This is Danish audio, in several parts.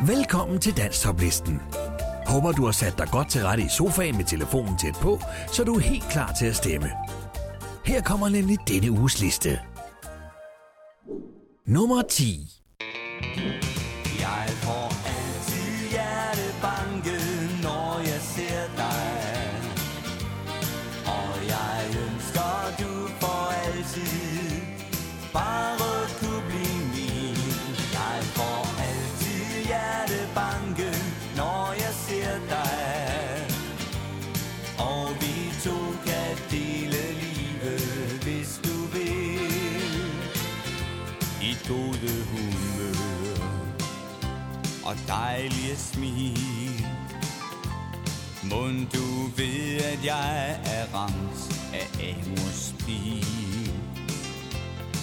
Velkommen til Danstoplisten. Håber du har sat dig godt til rette i sofaen med telefonen tæt på, så du er helt klar til at stemme. Her kommer nemlig denne uges liste. Nummer 10. dejlige smil. Mund du ved, at jeg er ramt af Amors pil.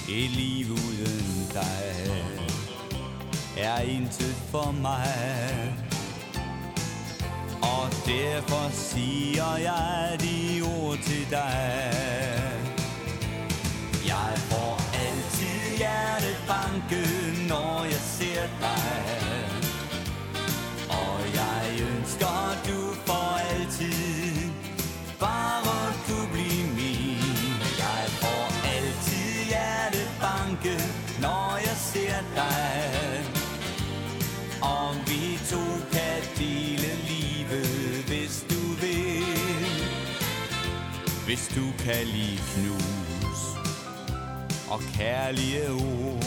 Et liv uden dig er intet for mig. Og derfor siger jeg de ord til dig. Jeg får altid hjertet banke, når jeg ser dig. Du kan lide knus og kærlige ord.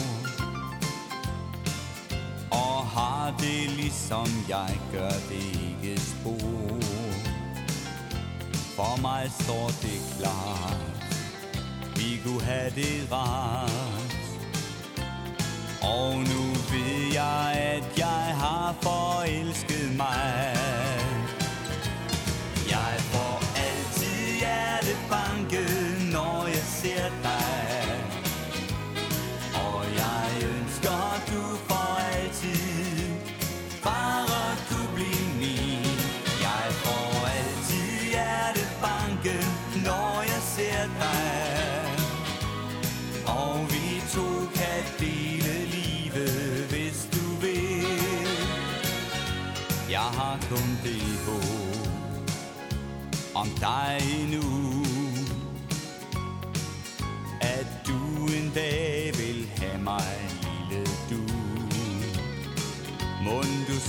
Og har det ligesom jeg gør det ikke spor. For mig står det klart Vi kunne have det rart. Og nu ved jeg, at jeg har forelsket mig.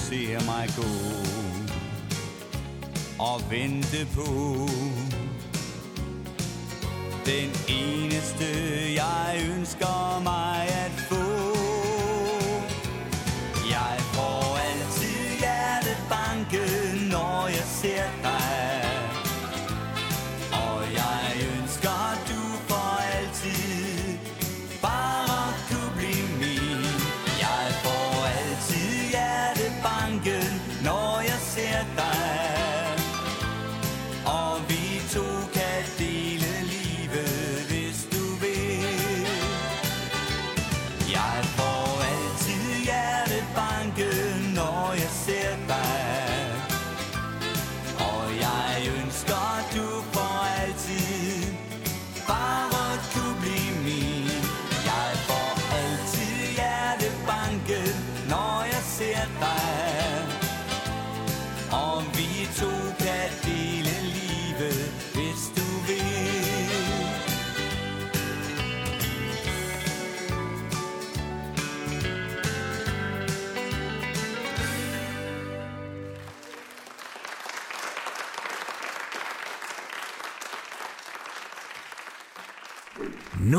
Ser mig gå Og vente på Den eneste jeg ønsker mig at få.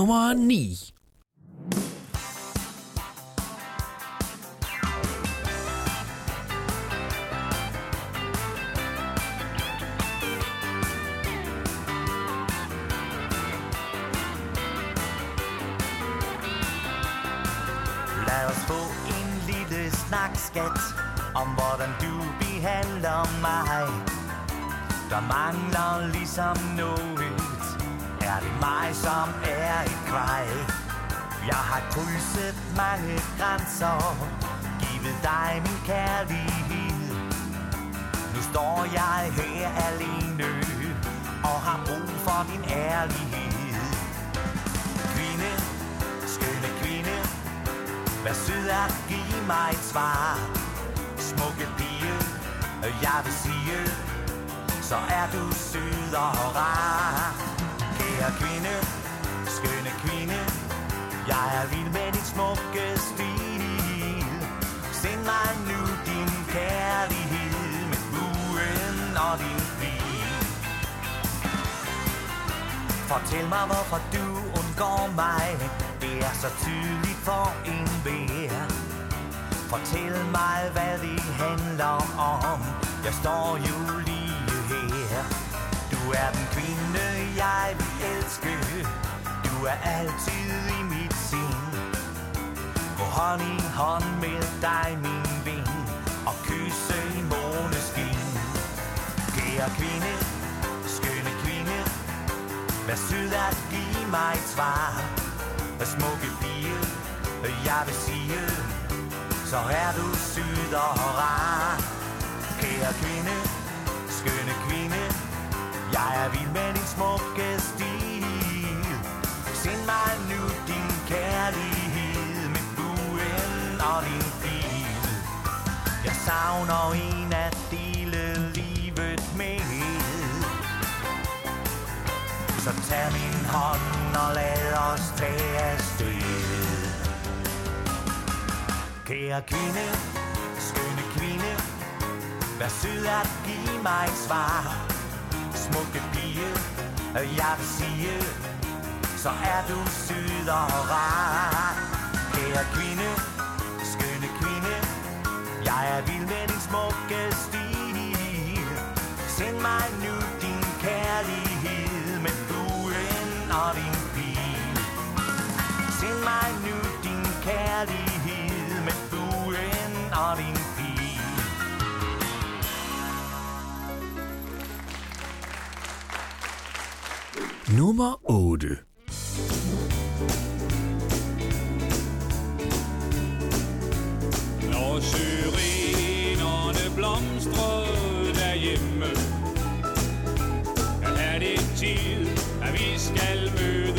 Nummer 9. Lad få en skat, om hvordan du behandler mig. Der mangler ligesom noget. Mig, som er et kvej? Jeg har krydset mange grænser, givet dig min kærlighed. Nu står jeg her alene og har brug for din ærlighed. Kvinde, skønne kvinde, vær sød at give mig et svar. smukke pige Jeg vil sige Så er du sød og rar Kære kvinde Skønne kvinde. Jeg er vild med dit smukke stil. Send mig nu din kærlighed Med buen og din bil Fortæl mig hvorfor du undgår mig. Det er så tydeligt for en vær Fortæl mig hvad det handler om. Jeg står jo lige her er den kvinde jeg vil elske. Du er altid i mit sind. Gå hånd i hånd med dig min ven Og kysse i måneskin. Kære kvinde, skønne kvinde Vær sød at give mig et svar. Smukke pige, jeg vil sige Så er du sød og rar. Kære kvinde, skønne kvinde jeg er vild med din smukke stil. Send mig nu din kærlighed Med buen og din bil Jeg savner en at dele livet med. Så tag min hånd og lad os tage afsted. Kære kvinde, skønne kvinde Vær sød at give mig et svar. Smukke pige, øh, jeg vil sige Så er du syd og rar. Kære kvinde, skønne kvinde Jeg er vild med din smukke stil. Send mig nu din kærlighed Med buen og din bil Send mig nu din kærlighed. Nummer 8. Når syrenerne blomstrer derhjemme Er det tid, at vi skal møde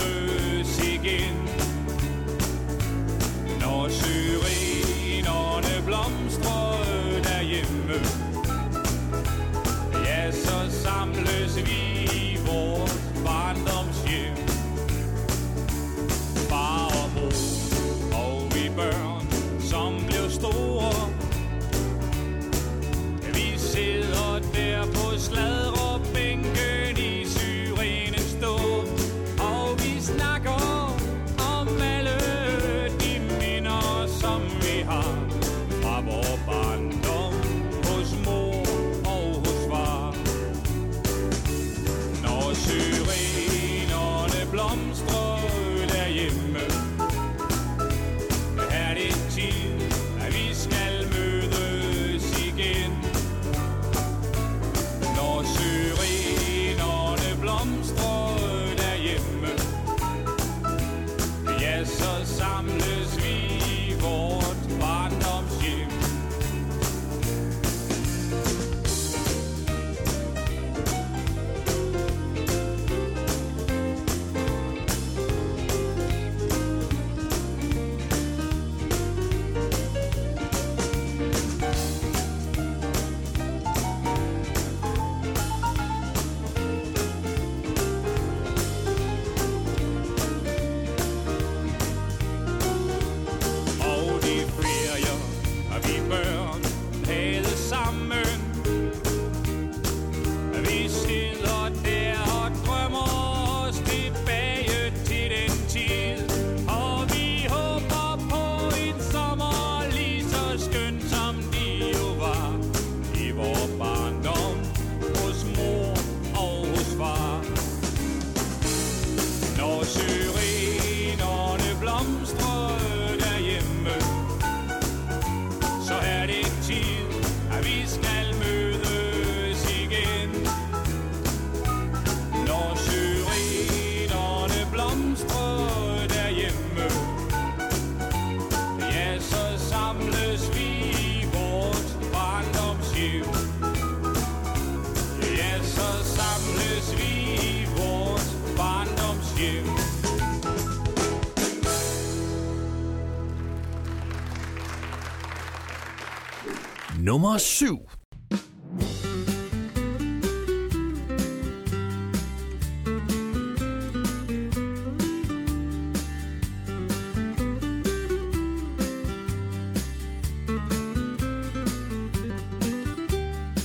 Nummer 7.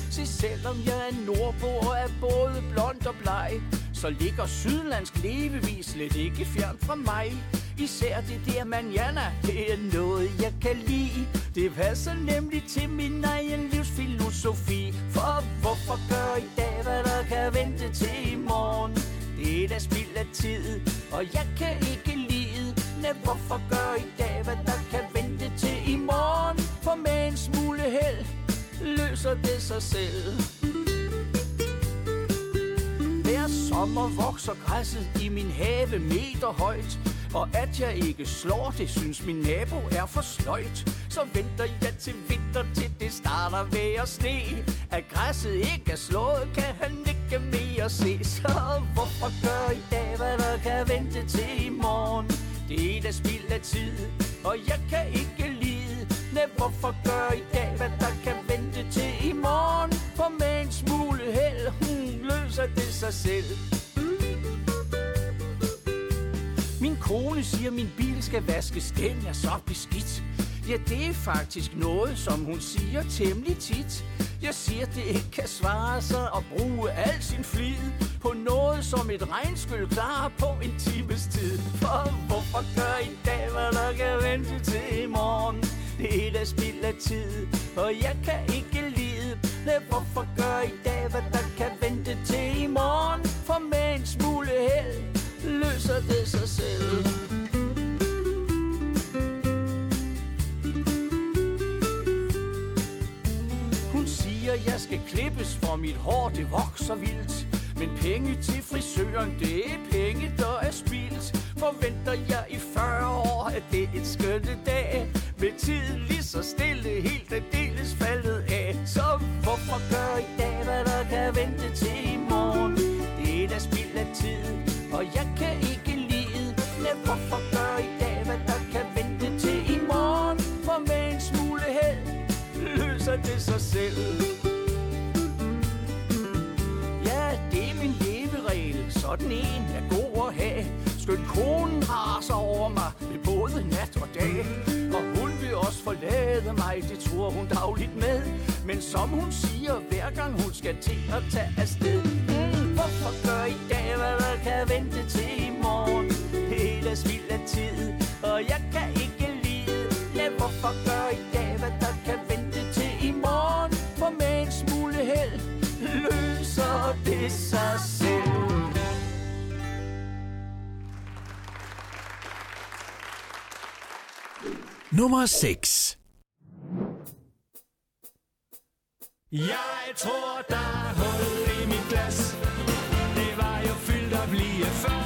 Se, selvom jeg er nordbo og er både blond og bleg, så ligger sydlandsk levevis slet ikke fjern fra mig. Især det der manjana, det er noget, jeg kan lide. Det passer nemlig til min egen livsfilosofi. For hvorfor gør i dag, hvad der kan vente til i morgen? Det er da spild af tid, og jeg kan ikke lide. Men hvorfor gør i dag, hvad der kan vente til i morgen? For med en smule held løser det sig selv. Hver sommer vokser græsset i min have meter højt og at jeg ikke slår det, synes min nabo er for sløjt. Så venter jeg til vinter, til det starter ved at sne. At græsset ikke er slået, kan han ikke mere se. Så hvorfor gør i dag, hvad der kan vente til i morgen? Det er da spild af tid, og jeg kan ikke lide. Nej, hvorfor gør i dag, hvad der kan vente til i morgen? For med en smule held, hun løser det sig selv. Min kone siger, at min bil skal vaskes, den er så beskidt. Ja, det er faktisk noget, som hun siger temmelig tit. Jeg siger, det ikke kan svare sig at bruge al sin flid på noget, som et regnskyld klarer på en times tid. For hvorfor gør i dag, hvad der kan vente til i morgen? Det er da spild af tid, og jeg kan ikke lide. Men hvorfor gør i dag, hvad der kan vente til i morgen? For med en smule held løser det sig selv. Hun siger, jeg skal klippes, for mit hår det vokser vildt. Men penge til frisøren, det er penge, der er spildt. Forventer jeg i 40 år, at det er en skønne dag. Med tiden lige så stille, helt aldeles faldet af. Så hvorfor gør i dag, hvad der kan vente til i morgen? Det er da spild af tid, og jeg løser det sig selv. Ja, det er min leveregel. Sådan en er god at have. Skøn konen raser over mig ved både nat og dag. Og hun vil også forlade mig, det tror hun dagligt med. Men som hun siger, hver gang hun skal til at tage afsted. Mm, hvorfor gør i dag, hvad der kan vente til Nummer 6. Jeg tror, der er hul i mit glas. Det var jo fyldt op lige før.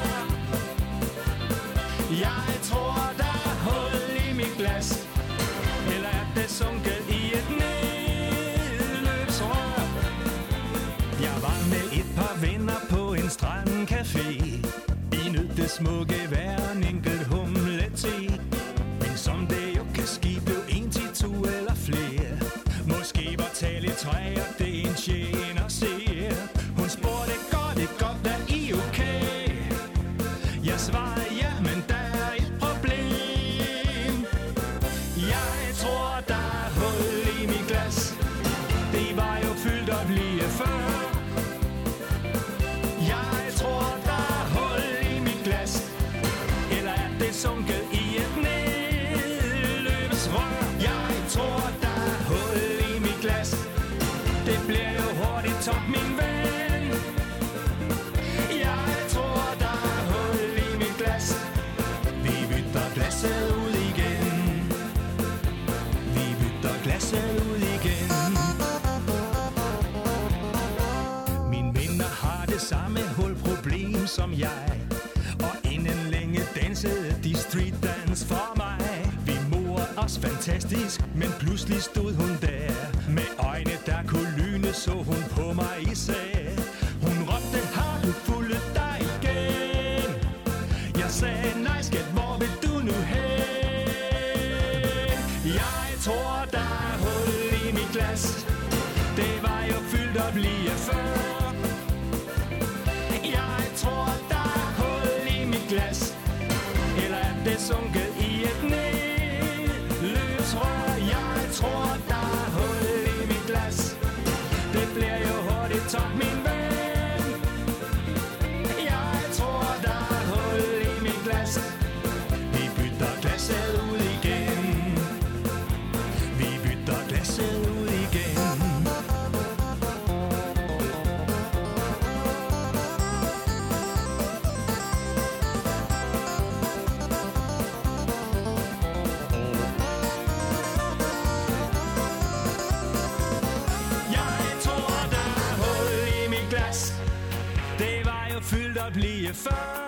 Jeg tror, der er hul i mit glas. Eller er det sunket i et nedløbsrør? Jeg var med et par venner på en strandcafé. Vi nød det smukke værning det som jeg. Og inden længe dansede de street dance for mig. Vi morede os fantastisk, men pludselig stod hun der. fyldt op lige før.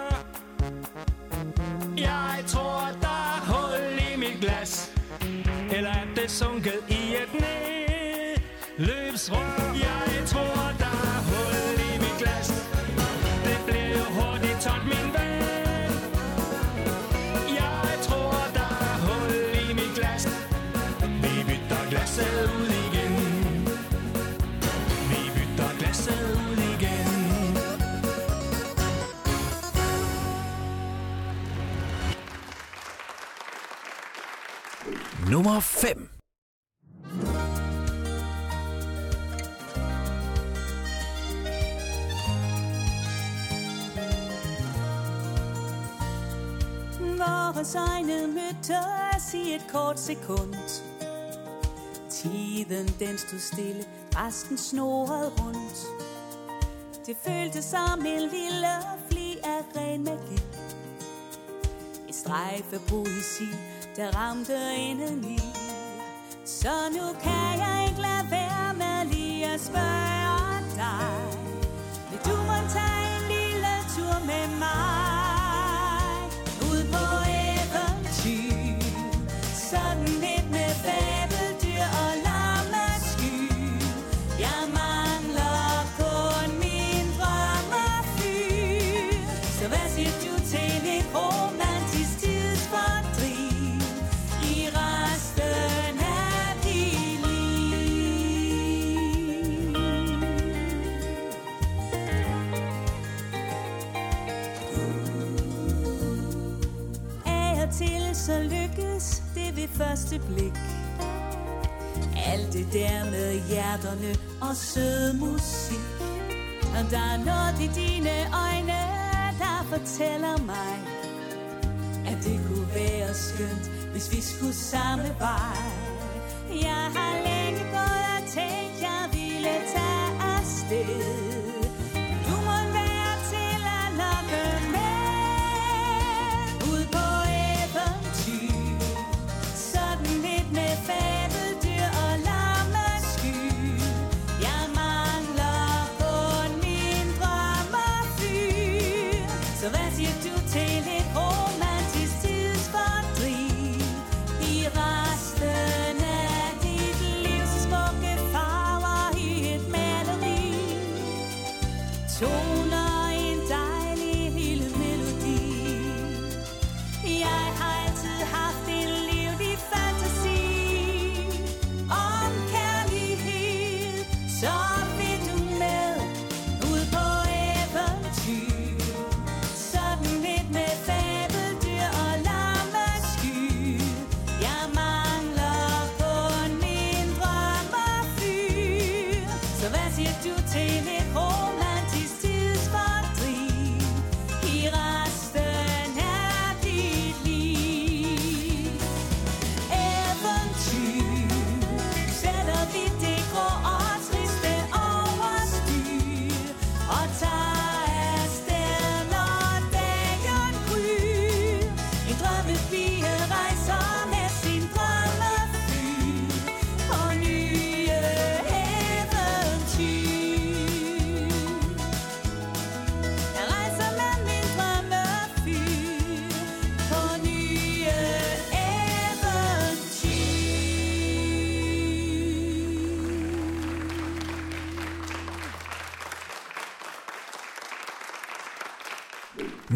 nummer 5. Vores egne mødtes i et kort sekund. Tiden den stod stille, resten snorede rundt. Det føltes som en lille fli af ren magi. Et strejf poesi der ramte indeni. Så nu kan jeg ikke lade være med lige at spørge dig. Vil du må tage en lille tur med mig? Ud på eventyr, sådan en første blik. Alt det der med hjerterne og sød musik. Og der er noget i dine øjne, der fortæller mig At det kunne være skønt, hvis vi skulle samme vej.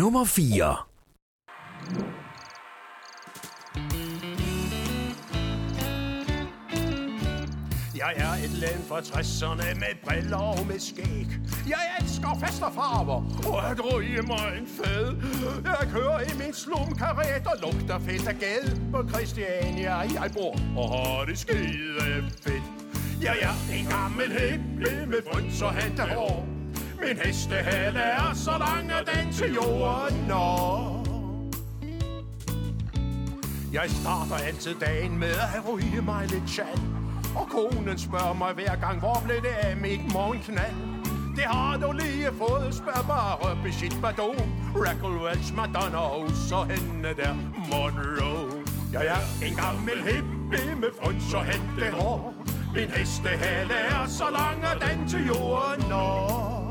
nummer 4. Jeg er et land fra 60'erne med briller og med skæg. Jeg elsker fester farver, og at ryge mig en fed. Jeg kører i min slumkarret og lugter fest af gade. På Christiania jeg bor og har det skide fedt. Jeg er en gammel hippie med fryns og hat hår. Min hestehale er så lang, at den til jorden når. Jeg starter altid dagen med at ryge mig lidt chat. Og konen spørger mig hver gang, hvor blev det af mit morgenknald? Det har du lige fået, spørg bare Brigitte Bardot, Rackle Welch, Madonna og så hende der Monroe. Jeg er en gammel hippie med fryns og hår. Min hestehale er så lang, at den til jorden når.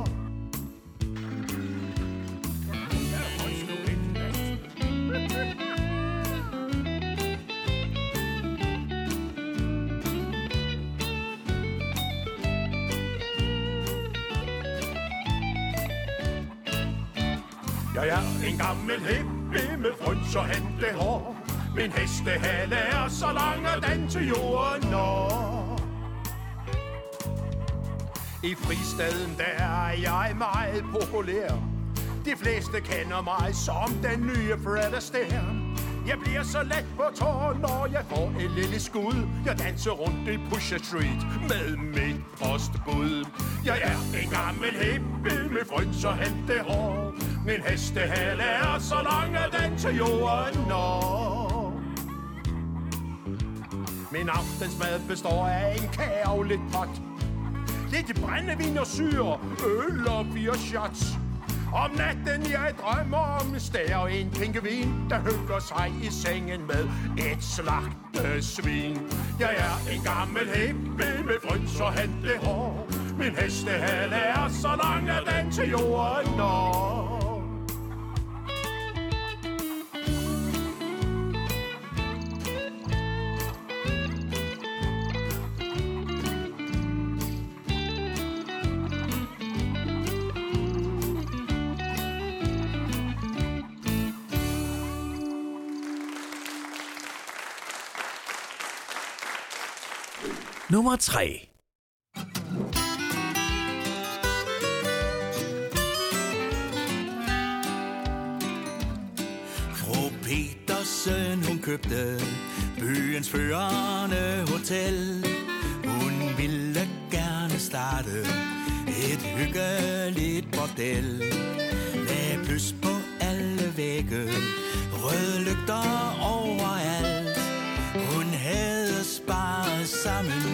Gammel hippie med fryns og hår. Min hestehale er så lang, at den til jorden når. I fristaden der er jeg meget populær. De fleste kender mig som den nye Fred Astaire. Jeg bliver så let på tår, når jeg får et lille skud. Jeg danser rundt i Pusher Street med mit postbud. Jeg er en gammel hippie med fryns og hår. Min hestehale er så lang, at den til jorden når. Min aftensmad består af en kærlig pot. Lidt brændevin og syre, øl og fire shots. Om natten jeg drømmer om stær og en pingevin, der hygger sig i sengen med et slagtesvin. Jeg er en gammel hippie med fryns og hår. Min hestehale er så lang, at den til jorden når. Nummer 3. Fru Petersen, hun købte byens førende hotel. Hun ville gerne starte et hyggeligt bordel. Med plus på alle vægge, røde lygter overalt. Hun havde sparet sammen,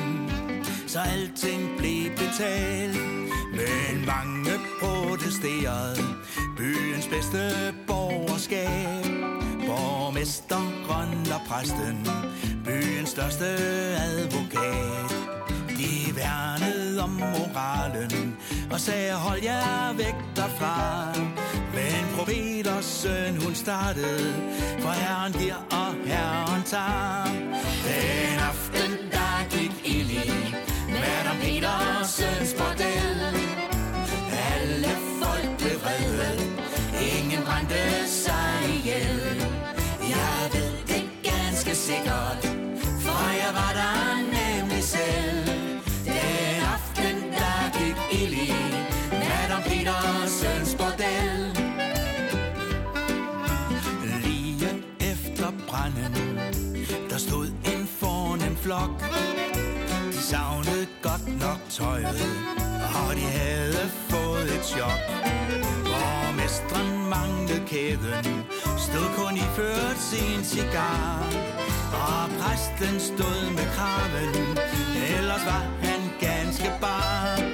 så alting blev betalt. Men mange protesterede byens bedste borgerskab. Borgmesteren og præsten, byens største advokat. De værnede om moralen og sagde, hold jer væk derfra. Men søn hun startede, for herren giver og herren tager. Den aften, Petersens bordel. Alle folk blev vrede, ingen brændte sig ihjel. Jeg ved det ganske sikkert, for jeg var der nemlig selv. Den aften, der gik ild i Madame Petersens bordel. Lige efter branden, der stod en fornem flok. Nok tøjet, og de havde fået et chok. Borgmesteren manglede kæden, stod kun i ført sin cigar. Og præsten stod med kraven, ellers var han ganske bare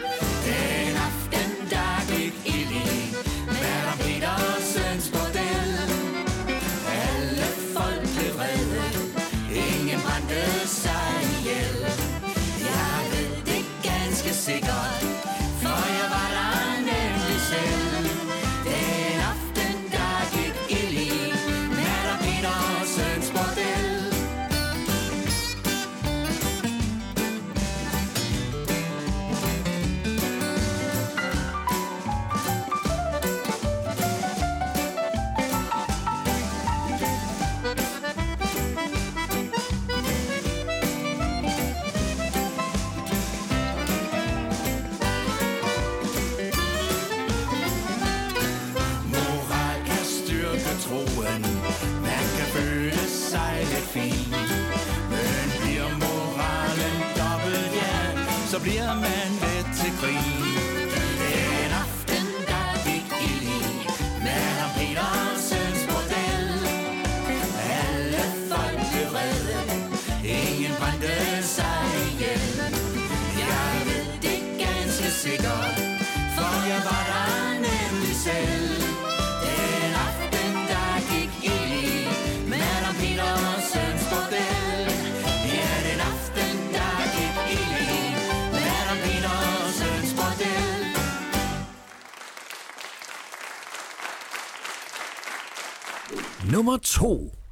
Nummer 2.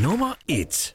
Nummer 1.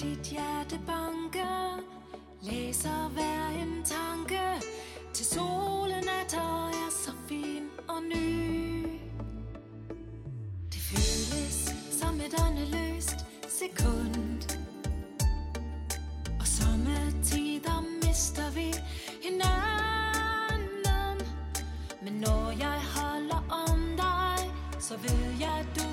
dit hjerte banker Læser hver en tanke. Til solen er tøj er så fin og ny. Det føles som et åndeløst sekund. Og sommetider mister vi hinanden. Men når jeg holder om dig Så ved jeg du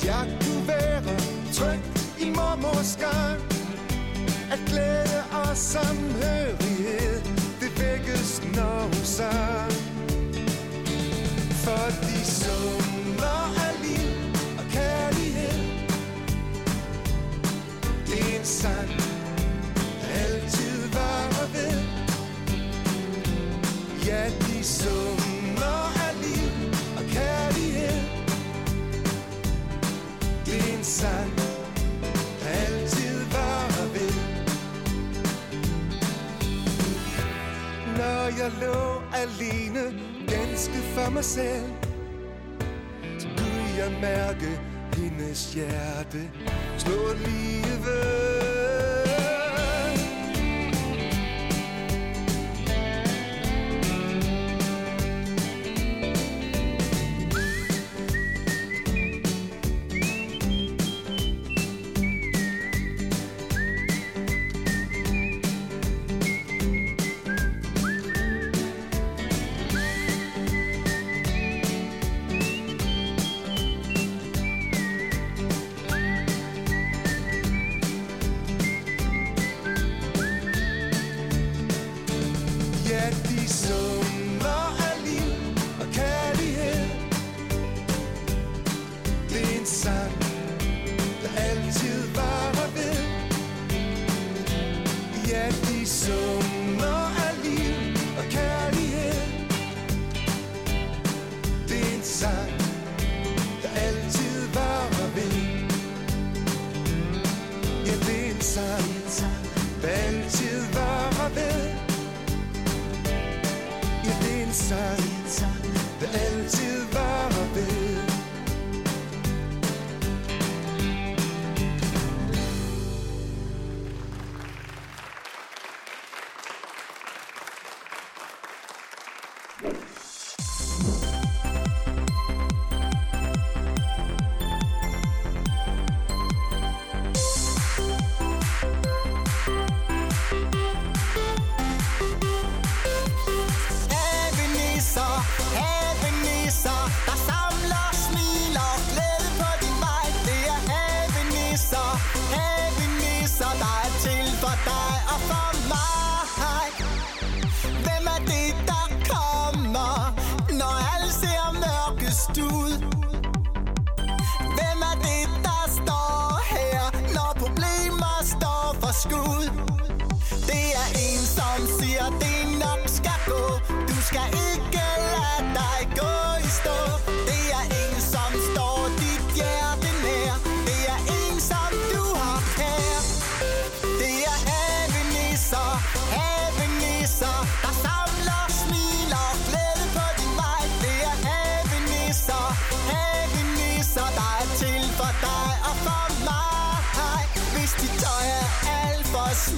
at jeg kunne være tryg i mormors gang. At glæde og samhørighed, det vækkes, når hun sang. For de summer af liv og kærlighed, det er en sang, altid var ved. Ja, de summer jeg lå alene Ganske for mig selv. Så kunne jeg mærke hendes hjerte. Slå lige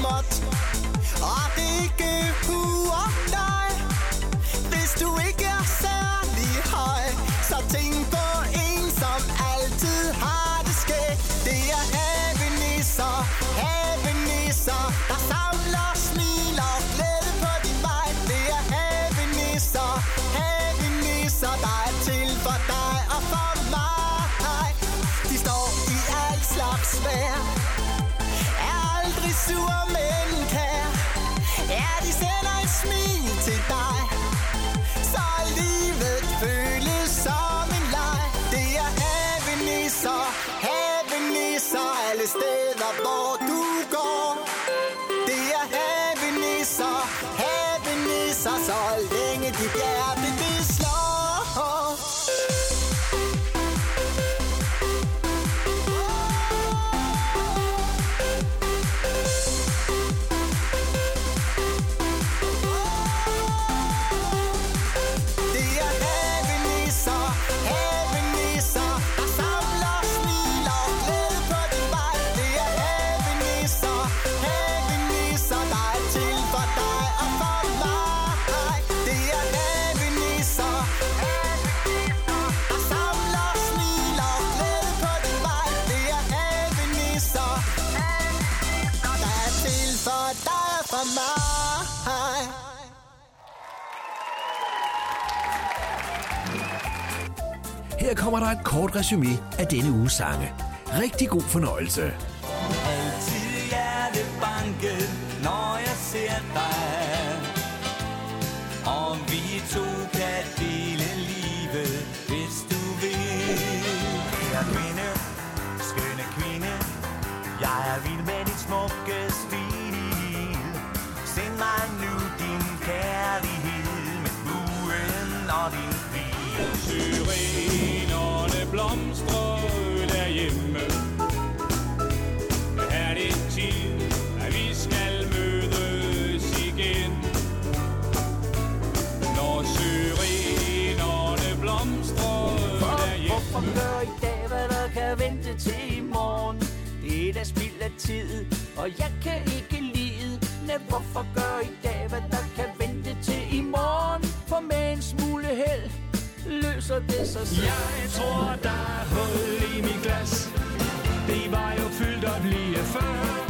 smart kort resume af denne uges sange. Rigtig god fornøjelse. tid Og jeg kan ikke lide. Men hvorfor gør i dag, hvad der kan vente til i morgen? For med en smule held løser det sig selv. Jeg tror, der er hul i mit glas. Det var jo fyldt op lige før.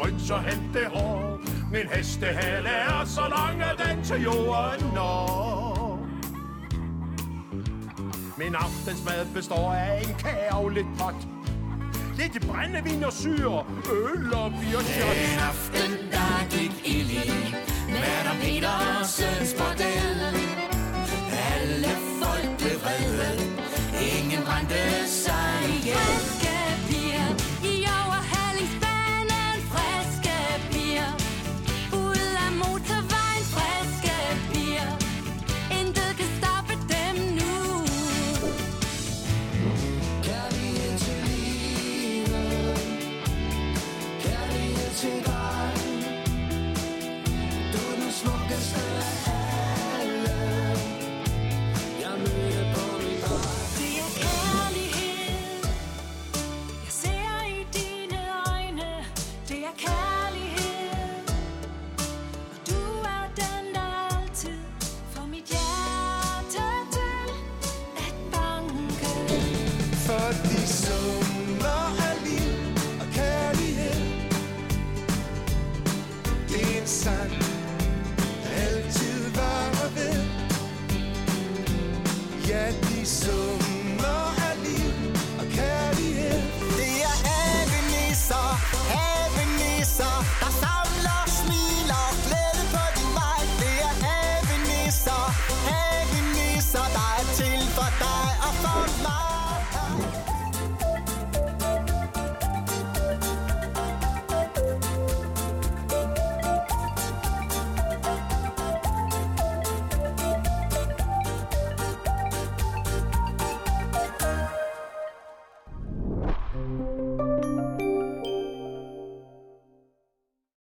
frygt, så hent det hår. Min hestehale er så lang, at den til jorden når. Min aftensmad består af en kage og lidt pot. Lidt brændevin og syre, øl og bier Den aften, der gik ild i, Matt og Petersens bordel. Alle folk blev vrede, ingen brændte sig ihjel.